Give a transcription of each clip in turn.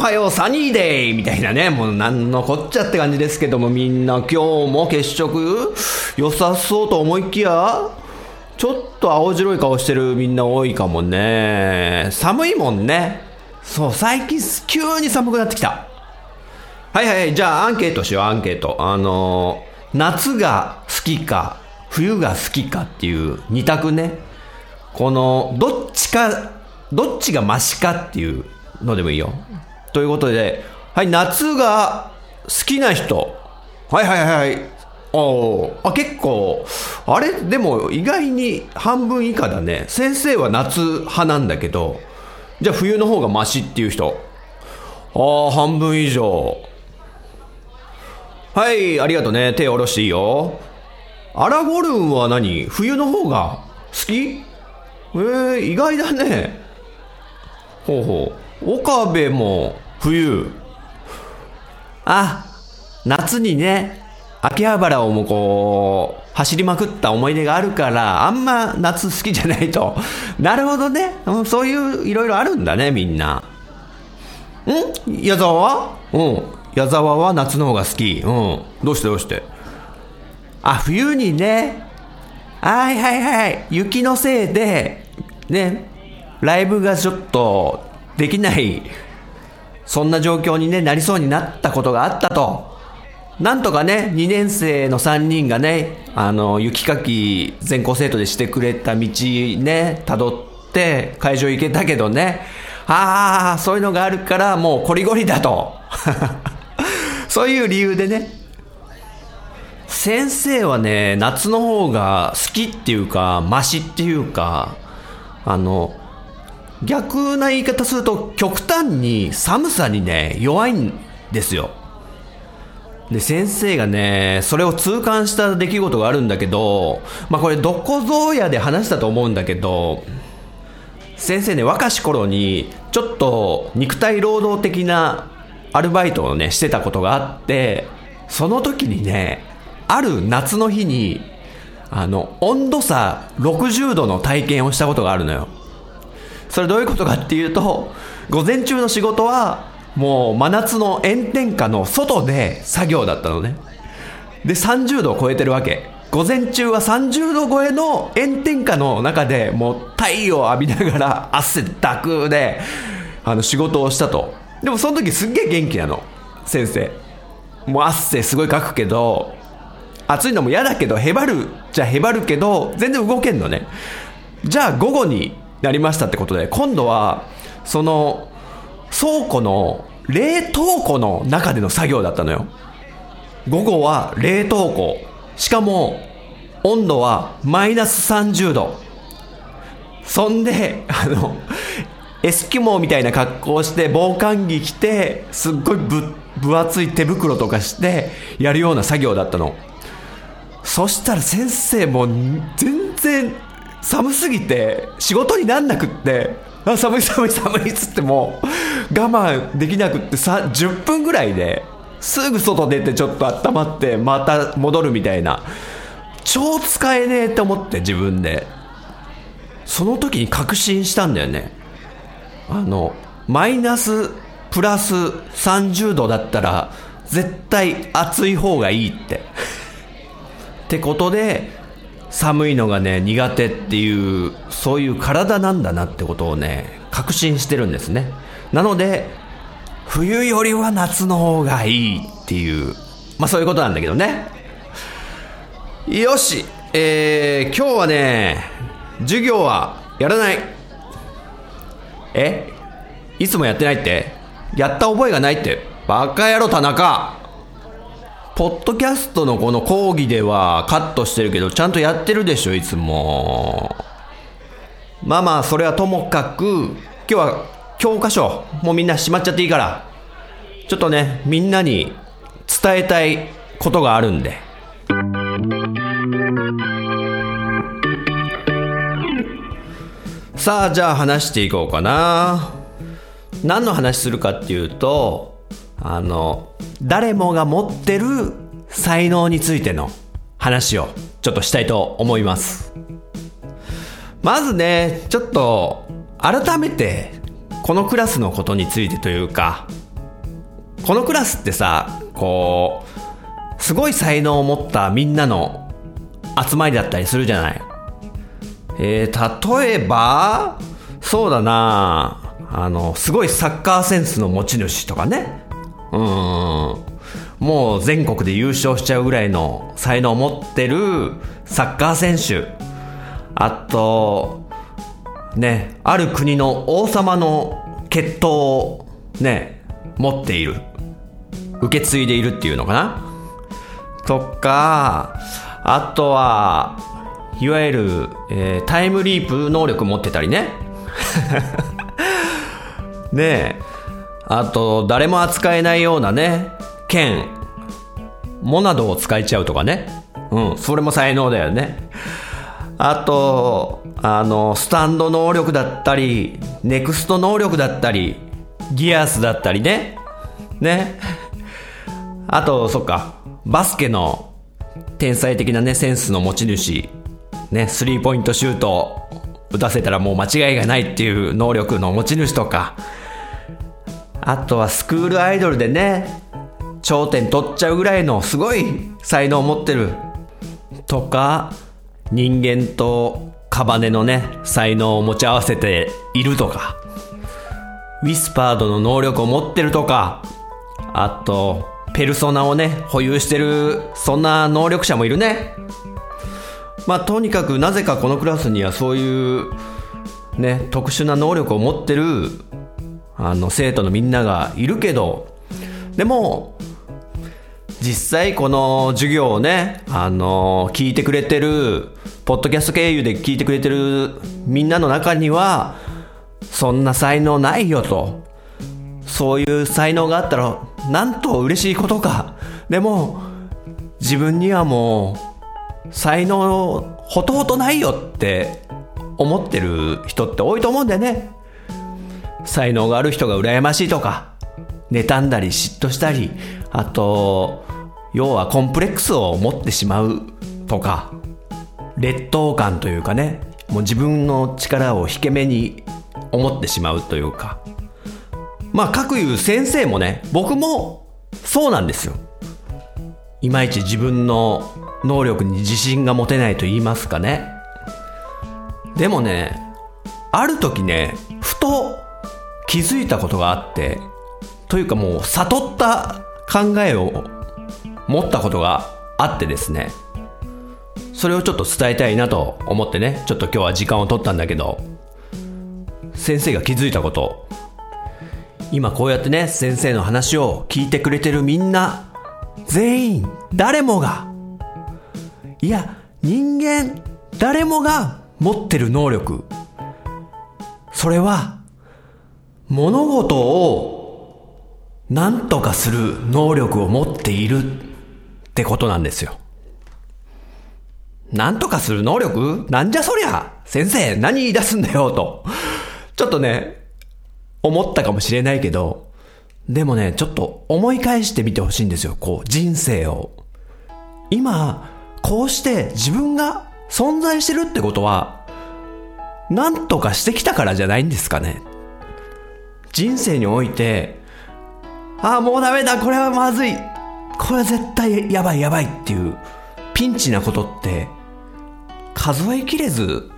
はようサニーデイみたいなねもうなんのこっちゃって感じですけどもみんな今日も血色良さそうと思いきやちょっと青白い顔してるみんな多いかもね。寒いもんね。そう最近急に寒くなってきた。はいはいじゃあアンケートしようアンケート。あの夏が好きか冬が好きかっていう二択ね。この、どっちか、どっちがマシかっていうのでもいいよ。ということで、はい、夏が好きな人。はいはいはいはい。おーあ、結構、あれ？でも意外に半分以下だね。先生は夏派なんだけど、じゃあ冬の方がマシっていう人。ああ、半分以上。はい、ありがとうね。手下ろしていいよ。アラゴルンは何？冬の方が好き？えー、意外だね。ほうほう。岡部も冬。あ、夏にね、秋葉原をもこう、走りまくった思い出があるから、あんま夏好きじゃないと。なるほどね。そういういろいろあるんだね、みんな。ん？矢沢は？うん。矢沢は夏の方が好き。うん。どうしてどうして？あ、冬にね、はいはいはい。雪のせいで、ね、ライブがちょっとできない、そんな状況に、ね、なりそうになったことがあったと。なんとかね、2年生の3人がね、あの、雪かき全校生徒でしてくれた道ね、辿って会場行けたけどね、ああ、そういうのがあるからもうこりごりだと。そういう理由でね、先生はね、夏の方が好きっていうか、マシっていうか、あの、逆な言い方すると、極端に寒さにね、弱いんですよ。で、先生がね、それを痛感した出来事があるんだけど、まあこれどこぞやで話したと思うんだけど、先生ね、若し頃に、ちょっと肉体労働的なアルバイトをね、してたことがあって、その時にね、ある夏の日に、あの、温度差60度の体験をしたことがあるのよ。それどういうことかっていうと、午前中の仕事は、もう真夏の炎天下の外で作業だったのね。で、30度を超えてるわけ。午前中は30度超えの炎天下の中でもう太陽を浴びながら汗だくで、あの仕事をしたと。でもその時すっげえ元気なの。先生。もう汗すごいかくけど、暑いのも嫌だけど、へばるじゃへばるけど、全然動けんのね。じゃあ午後になりましたってことで、今度は、その、倉庫の、冷凍庫の中での作業だったのよ。午後は冷凍庫。しかも、温度はマイナス30度。そんで、あの、エスキモーみたいな格好をして、防寒着着て、すっごいぶ分厚い手袋とかして、やるような作業だったの。そしたら先生も全然寒すぎて仕事になんなくって、あ寒い寒い寒いっつっても我慢できなくってさ10分ぐらいですぐ外出てちょっと温まってまた戻るみたいな超使えねえって思って自分で。その時に確信したんだよね。あのマイナスプラス30度だったら絶対暑い方がいいって。ってことで寒いのがね苦手っていうそういう体なんだなってことをね確信してるんですねなので冬よりは夏の方がいいっていうまあそういうことなんだけどねよしえー、今日はね授業はやらない。え？いつもやってないって？やった覚えがないって。バカ野郎田中。ポッドキャストのこの講義ではカットしてるけど、ちゃんとやってるでしょ、いつも。まあまあ、それはともかく、今日は教科書、もうみんなしまっちゃっていいから。ちょっとね、みんなに伝えたいことがあるんで。さあ、じゃあ話していこうかな。何の話するかっていうと、あの、誰もが持ってる才能についての話をちょっとしたいと思います。まずね、ちょっと改めてこのクラスのことについてというか、このクラスってさ、こう、すごい才能を持ったみんなの集まりだったりするじゃない。えー、例えば、そうだなあの、すごいサッカーセンスの持ち主とかね。うん。もう全国で優勝しちゃうぐらいの才能を持ってるサッカー選手。あと、ね、ある国の王様の血統をね、持っている。受け継いでいるっていうのかなとか、あとは、いわゆる、えータイムリープ能力持ってたりね。ねえ。あと、誰も扱えないようなね、剣、モナドを使えちゃうとかね。うん、それも才能だよね。あと、あの、スタンド能力だったり、ネクスト能力だったり、ギアスだったりね。ね。あと、そっか、バスケの天才的なね、センスの持ち主。ね、スリーポイントシュート打たせたらもう間違いがないっていう能力の持ち主とか。あとはスクールアイドルでね、頂点取っちゃうぐらいのすごい才能を持ってる。とか、人間とカバネのね、才能を持ち合わせているとか。ウィスパードの能力を持ってるとか。あと、ペルソナをね、保有してる、そんな能力者もいるね。まあ、とにかくなぜかこのクラスにはそういう、ね、特殊な能力を持ってる、あの、生徒のみんながいるけど、でも、実際この授業をね、あの、聞いてくれてる、ポッドキャスト経由で聞いてくれてるみんなの中には、そんな才能ないよと。そういう才能があったら、なんと嬉しいことか。でも、自分にはもう、才能ほとほとないよって思ってる人って多いと思うんだよね。才能がある人が羨ましいとか、妬んだり嫉妬したり、あと、要はコンプレックスを持ってしまうとか、劣等感というかね、もう自分の力を引け目に思ってしまうというか。まあ、各いう先生もね、僕もそうなんですよ。いまいち自分の能力に自信が持てないと言いますかね。でもね、ある時ね、ふと気づいたことがあって、というかもう悟った考えを持ったことがあってですね、それをちょっと伝えたいなと思ってね、ちょっと今日は時間を取ったんだけど、先生が気づいたこと、今こうやってね、先生の話を聞いてくれてるみんな、全員、誰もが、いや、人間、誰もが持ってる能力。それは、物事を何とかする能力を持っているってことなんですよ。何とかする能力？なんじゃそりゃ？先生、何言い出すんだよと。ちょっとね、思ったかもしれないけど、でもね、ちょっと思い返してみてほしいんですよ。こう、人生を。今、こうして自分が存在してるってことは、何とかしてきたからじゃないんですかね。人生において、ああ、もうダメだ、これはまずい。これは絶対やばいやばいっていう、ピンチなことって、数えきれず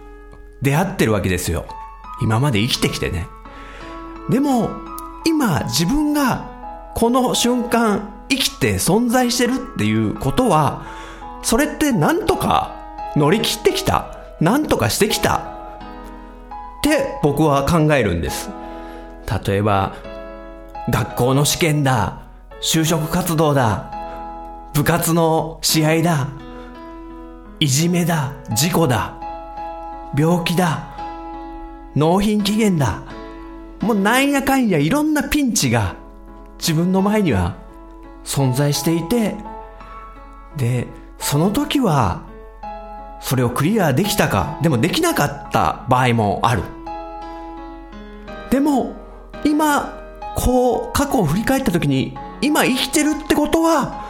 出会ってるわけですよ。今まで生きてきてね。でも、今自分がこの瞬間生きて存在してるっていうことは、それってなんとか乗り切ってきた。なんとかしてきた。って僕は考えるんです。例えば、学校の試験だ、就職活動だ、部活の試合だ、いじめだ、事故だ、病気だ、納品期限だ。もうなんやかんやいろんなピンチが自分の前には存在していて、で、その時はそれをクリアできたか、でもできなかった場合もある。でも、今、こう、過去を振り返った時に、今生きてるってことは、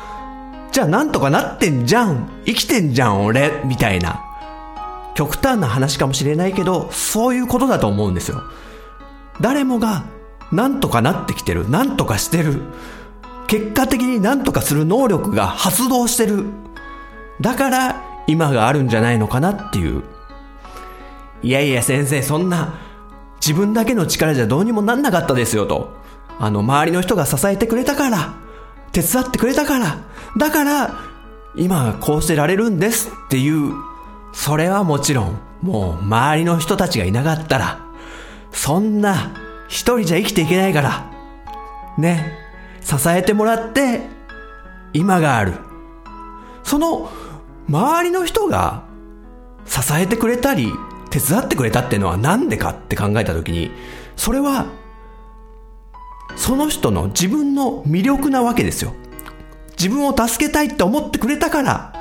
じゃあなんとかなってんじゃん。生きてんじゃん、俺。みたいな。極端な話かもしれないけど、そういうことだと思うんですよ。誰もが、なんとかなってきてる。なんとかしてる。結果的になんとかする能力が発動してる。だから、今があるんじゃないのかなっていう。いやいや先生、そんな、自分だけの力じゃどうにもなんなかったですよと。あの、周りの人が支えてくれたから、手伝ってくれたから、だから、今こうしてられるんですっていう、それはもちろん、もう周りの人たちがいなかったら、そんな一人じゃ生きていけないから、ね、支えてもらって、今がある。その、周りの人が支えてくれたり、手伝ってくれたっていうのはなんでかって考えたときに、それは、その人の自分の魅力なわけですよ。自分を助けたいって思ってくれたから、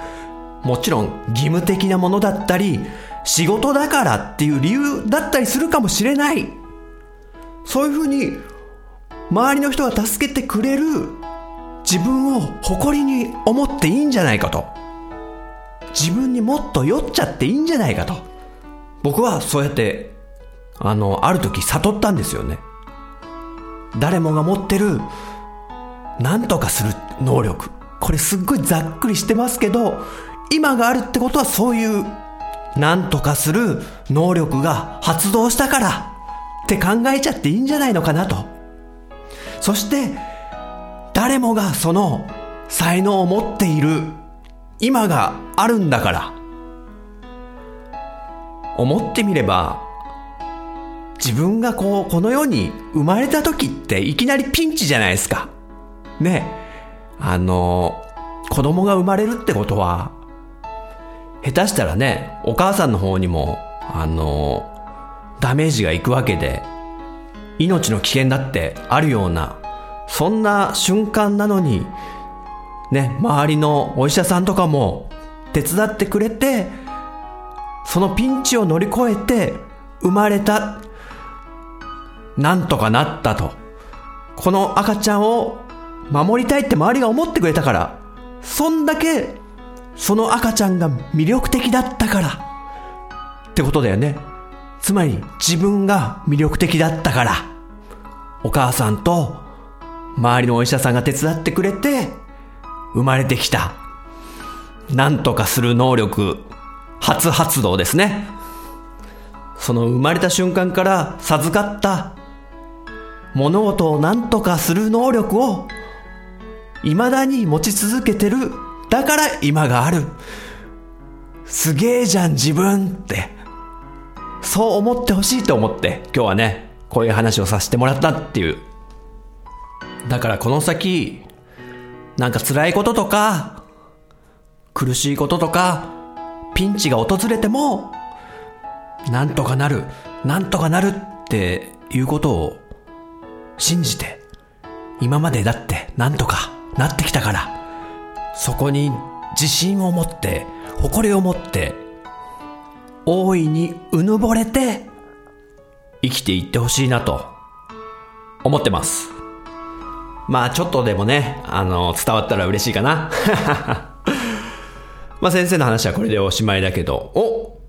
もちろん義務的なものだったり、仕事だからっていう理由だったりするかもしれない。そういうふうに、周りの人が助けてくれる自分を誇りに思っていいんじゃないかと。自分にもっと酔っちゃっていいんじゃないかと。僕はそうやって、あの、ある時悟ったんですよね。誰もが持ってる、何とかする能力。これすっごいざっくりしてますけど、今があるってことはそういう、何とかする能力が発動したからって考えちゃっていいんじゃないのかなと。そして、誰もがその才能を持っている今があるんだから。思ってみれば、自分がこう、この世に生まれた時っていきなりピンチじゃないですか。ね。あの、子供が生まれるってことは、下手したらね、お母さんの方にも、あの、ダメージがいくわけで、命の危険だってあるような、そんな瞬間なのに、ね、周りのお医者さんとかも手伝ってくれて、そのピンチを乗り越えて生まれた、なんとかなったと。この赤ちゃんを守りたいって周りが思ってくれたから、そんだけその赤ちゃんが魅力的だったから、ってことだよね。つまり自分が魅力的だったから、お母さんと周りのお医者さんが手伝ってくれて、生まれてきた、なんとかする能力、初発動ですね。その生まれた瞬間から授かった物事を何とかする能力を未だに持ち続けてる。だから今がある。すげえじゃん自分って。そう思ってほしいと思って今日はね、こういう話をさせてもらったっていう。だからこの先、なんか辛いこととか、苦しいこととか、ピンチが訪れても、なんとかなる、なんとかなるっていうことを信じて、今までだってなんとかなってきたから、そこに自信を持って、誇りを持って、大いにうぬぼれて、生きていってほしいなと、思ってます。まあちょっとでもね、あの、伝わったら嬉しいかな。まあ先生の話はこれでおしまいだけど、お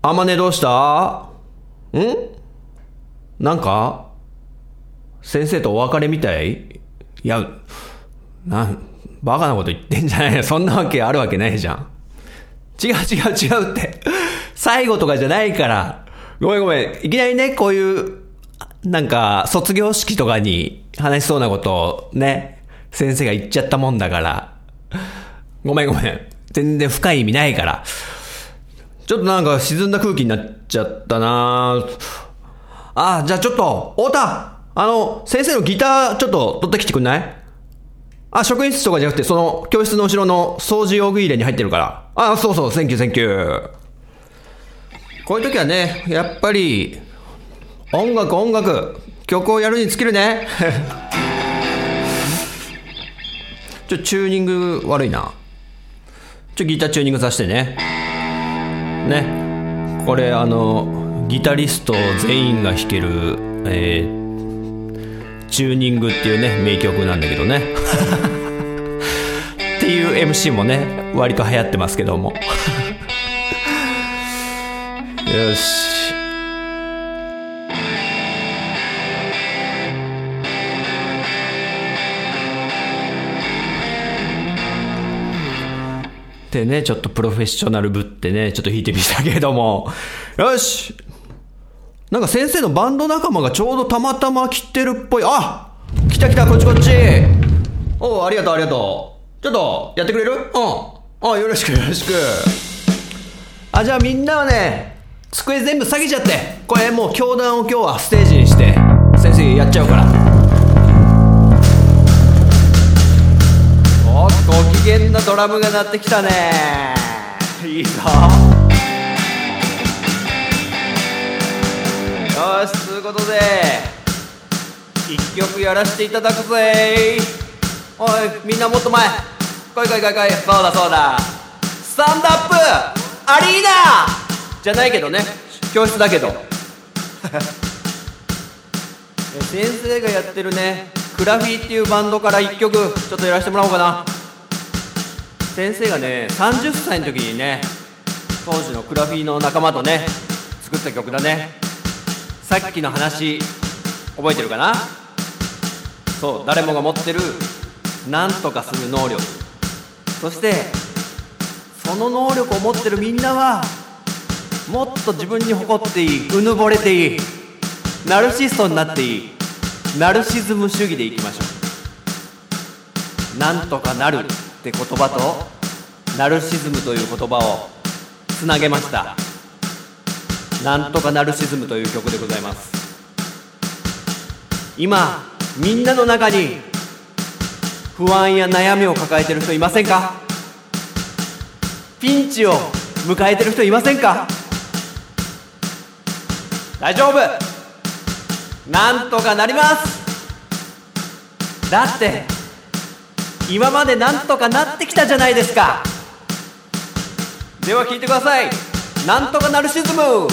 あまねどうした？ん？なんか？先生とお別れみたい？いや、な、バカなこと言ってんじゃないよ。そんなわけあるわけないじゃん。違う違う違うって。最後とかじゃないから。ごめんごめん。いきなりね、こういうなんか、卒業式とかに話しそうなことをね、先生が言っちゃったもんだから、ごめんごめん。全然深い意味ないから。ちょっとなんか沈んだ空気になっちゃったなあ、じゃあちょっと、太田あの、先生のギターちょっと取ってきてくんない？あ、職員室とかじゃなくて、その、教室の後ろの掃除用具入れに入ってるから。あ、そうそう、 thank you thank you。こういう時はね、やっぱり、音楽音楽、曲をやるに尽きるね。ちょ、チューニング悪いな。ちょ、ギターチューニングさせてね。ね。これ、あの、ギタリスト全員が弾ける、えーチューニングっていうね、名曲なんだけどね。っていう MC もね、割と流行ってますけども。よし。でね、ちょっとプロフェッショナルぶってね、ちょっと弾いてみたけれども。よしなんか先生のバンド仲間がちょうどたまたま来てるっぽい。あ来た来た、こっちこっち。おう、ありがとう、ありがとう。ちょっと、やってくれる？うん。あ、よろしく、よろしく。あ、じゃあみんなはね、机全部下げちゃって。これもう教団を今日はステージにして、先生やっちゃうから。おご機嫌なドラムが鳴ってきたね。いいぞ。よし、つうことで、一曲やらせていただくぜおい、みんなもっと前。来い来い来い来い。そうだそうだ。スタンドアップアリーナじゃないけどね。教室だけど。え先生がやってるね、クラフィーっていうバンドから一曲、ちょっとやらせてもらおうかな。先生がね、30歳の時にね、当時のクラフィーの仲間とね、作った曲だね。さっきの話覚えてるかな？そう誰もが持ってる何とかする能力。そしてその能力を持ってるみんなはもっと自分に誇っていいうぬぼれていいナルシストになっていいナルシズム主義でいきましょう。なんとかなる。って言葉とナルシズムという言葉をつなげました。なんとかナルシズムという曲でございます。今みんなの中に不安や悩みを抱えてる人いませんか？ピンチを迎えてる人いませんか？大丈夫。なんとかなります。だって今までなんとかなってきたじゃないですか。では聞いてください。なんとかナルシズム。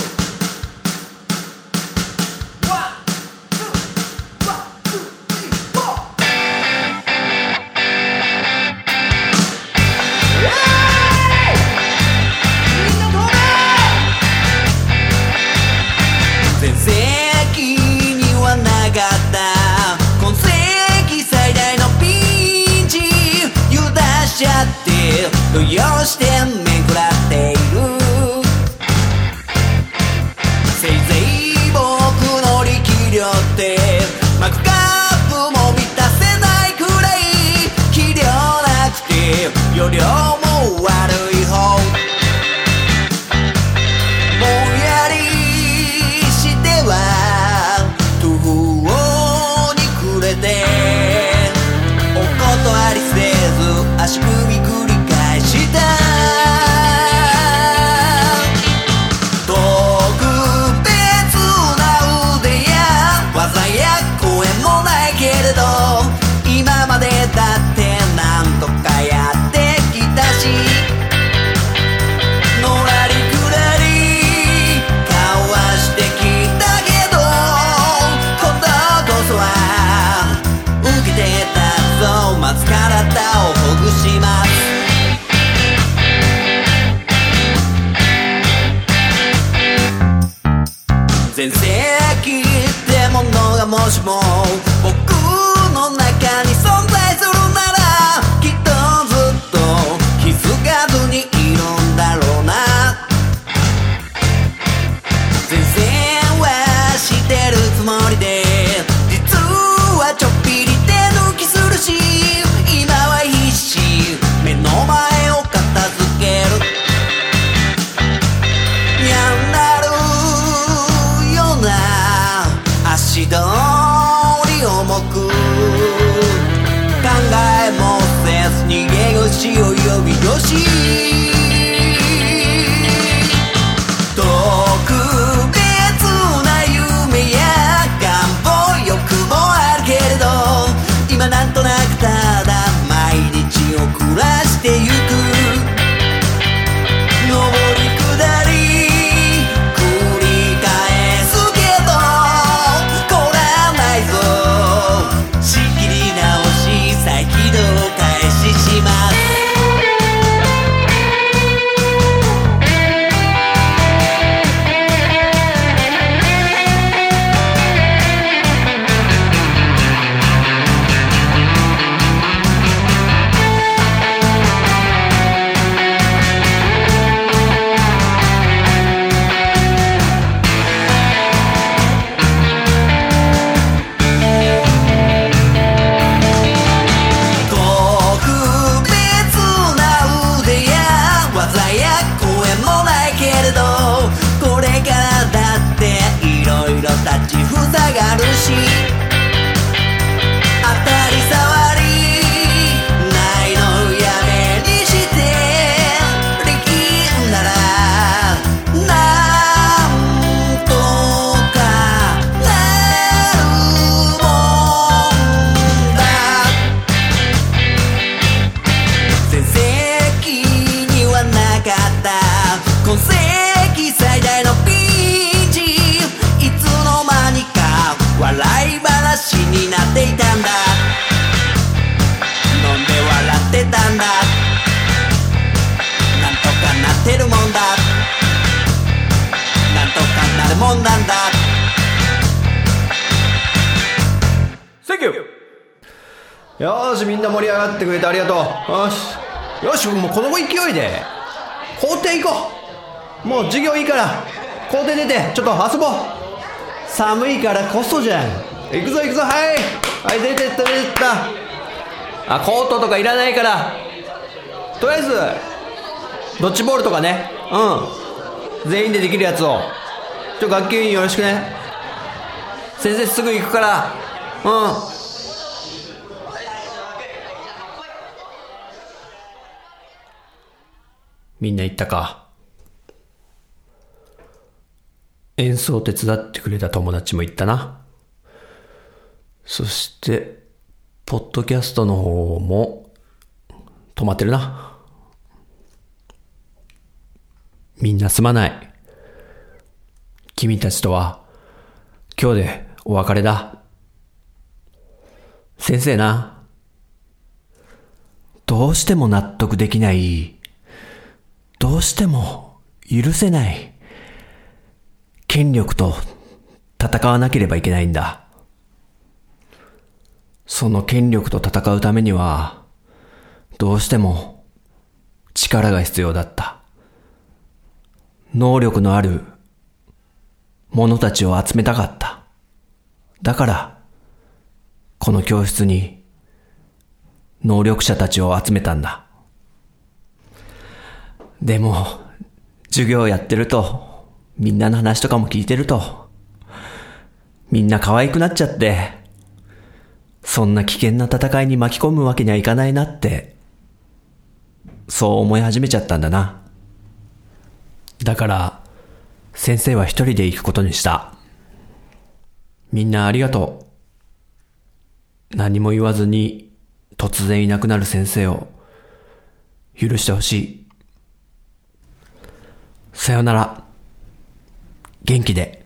のよしみんな盛り上がってくれてありがとう。よし。よしもうこの勢いで。校庭行こう。もう授業いいから。校庭出てちょっと遊ぼう。寒いからこそじゃん。行くぞ行くぞはい。はい出てった出てった。あコートとかいらないから。とりあえずドッジボールとかね。うん。全員でできるやつを。ちょ学級委員よろしくね。先生すぐ行くから。うん。みんな行ったか？演奏手伝ってくれた友達も行ったな。そしてポッドキャストの方も止まってるな。みんなすまない。君たちとは今日でお別れだ。先生な。どうしても納得できないうしても許せない権力と戦わなければいけないんだ。その権力と戦うためには、どうしても力が必要だった。能力のある者たちを集めたかった。だから、この教室に能力者たちを集めたんだ。でも、授業やってると、みんなの話とかも聞いてると、みんな可愛くなっちゃって、そんな危険な戦いに巻き込むわけにはいかないなって、そう思い始めちゃったんだな。だから、先生は一人で行くことにした。みんなありがとう。何も言わずに突然いなくなる先生を許してほしい。さよなら。元気で。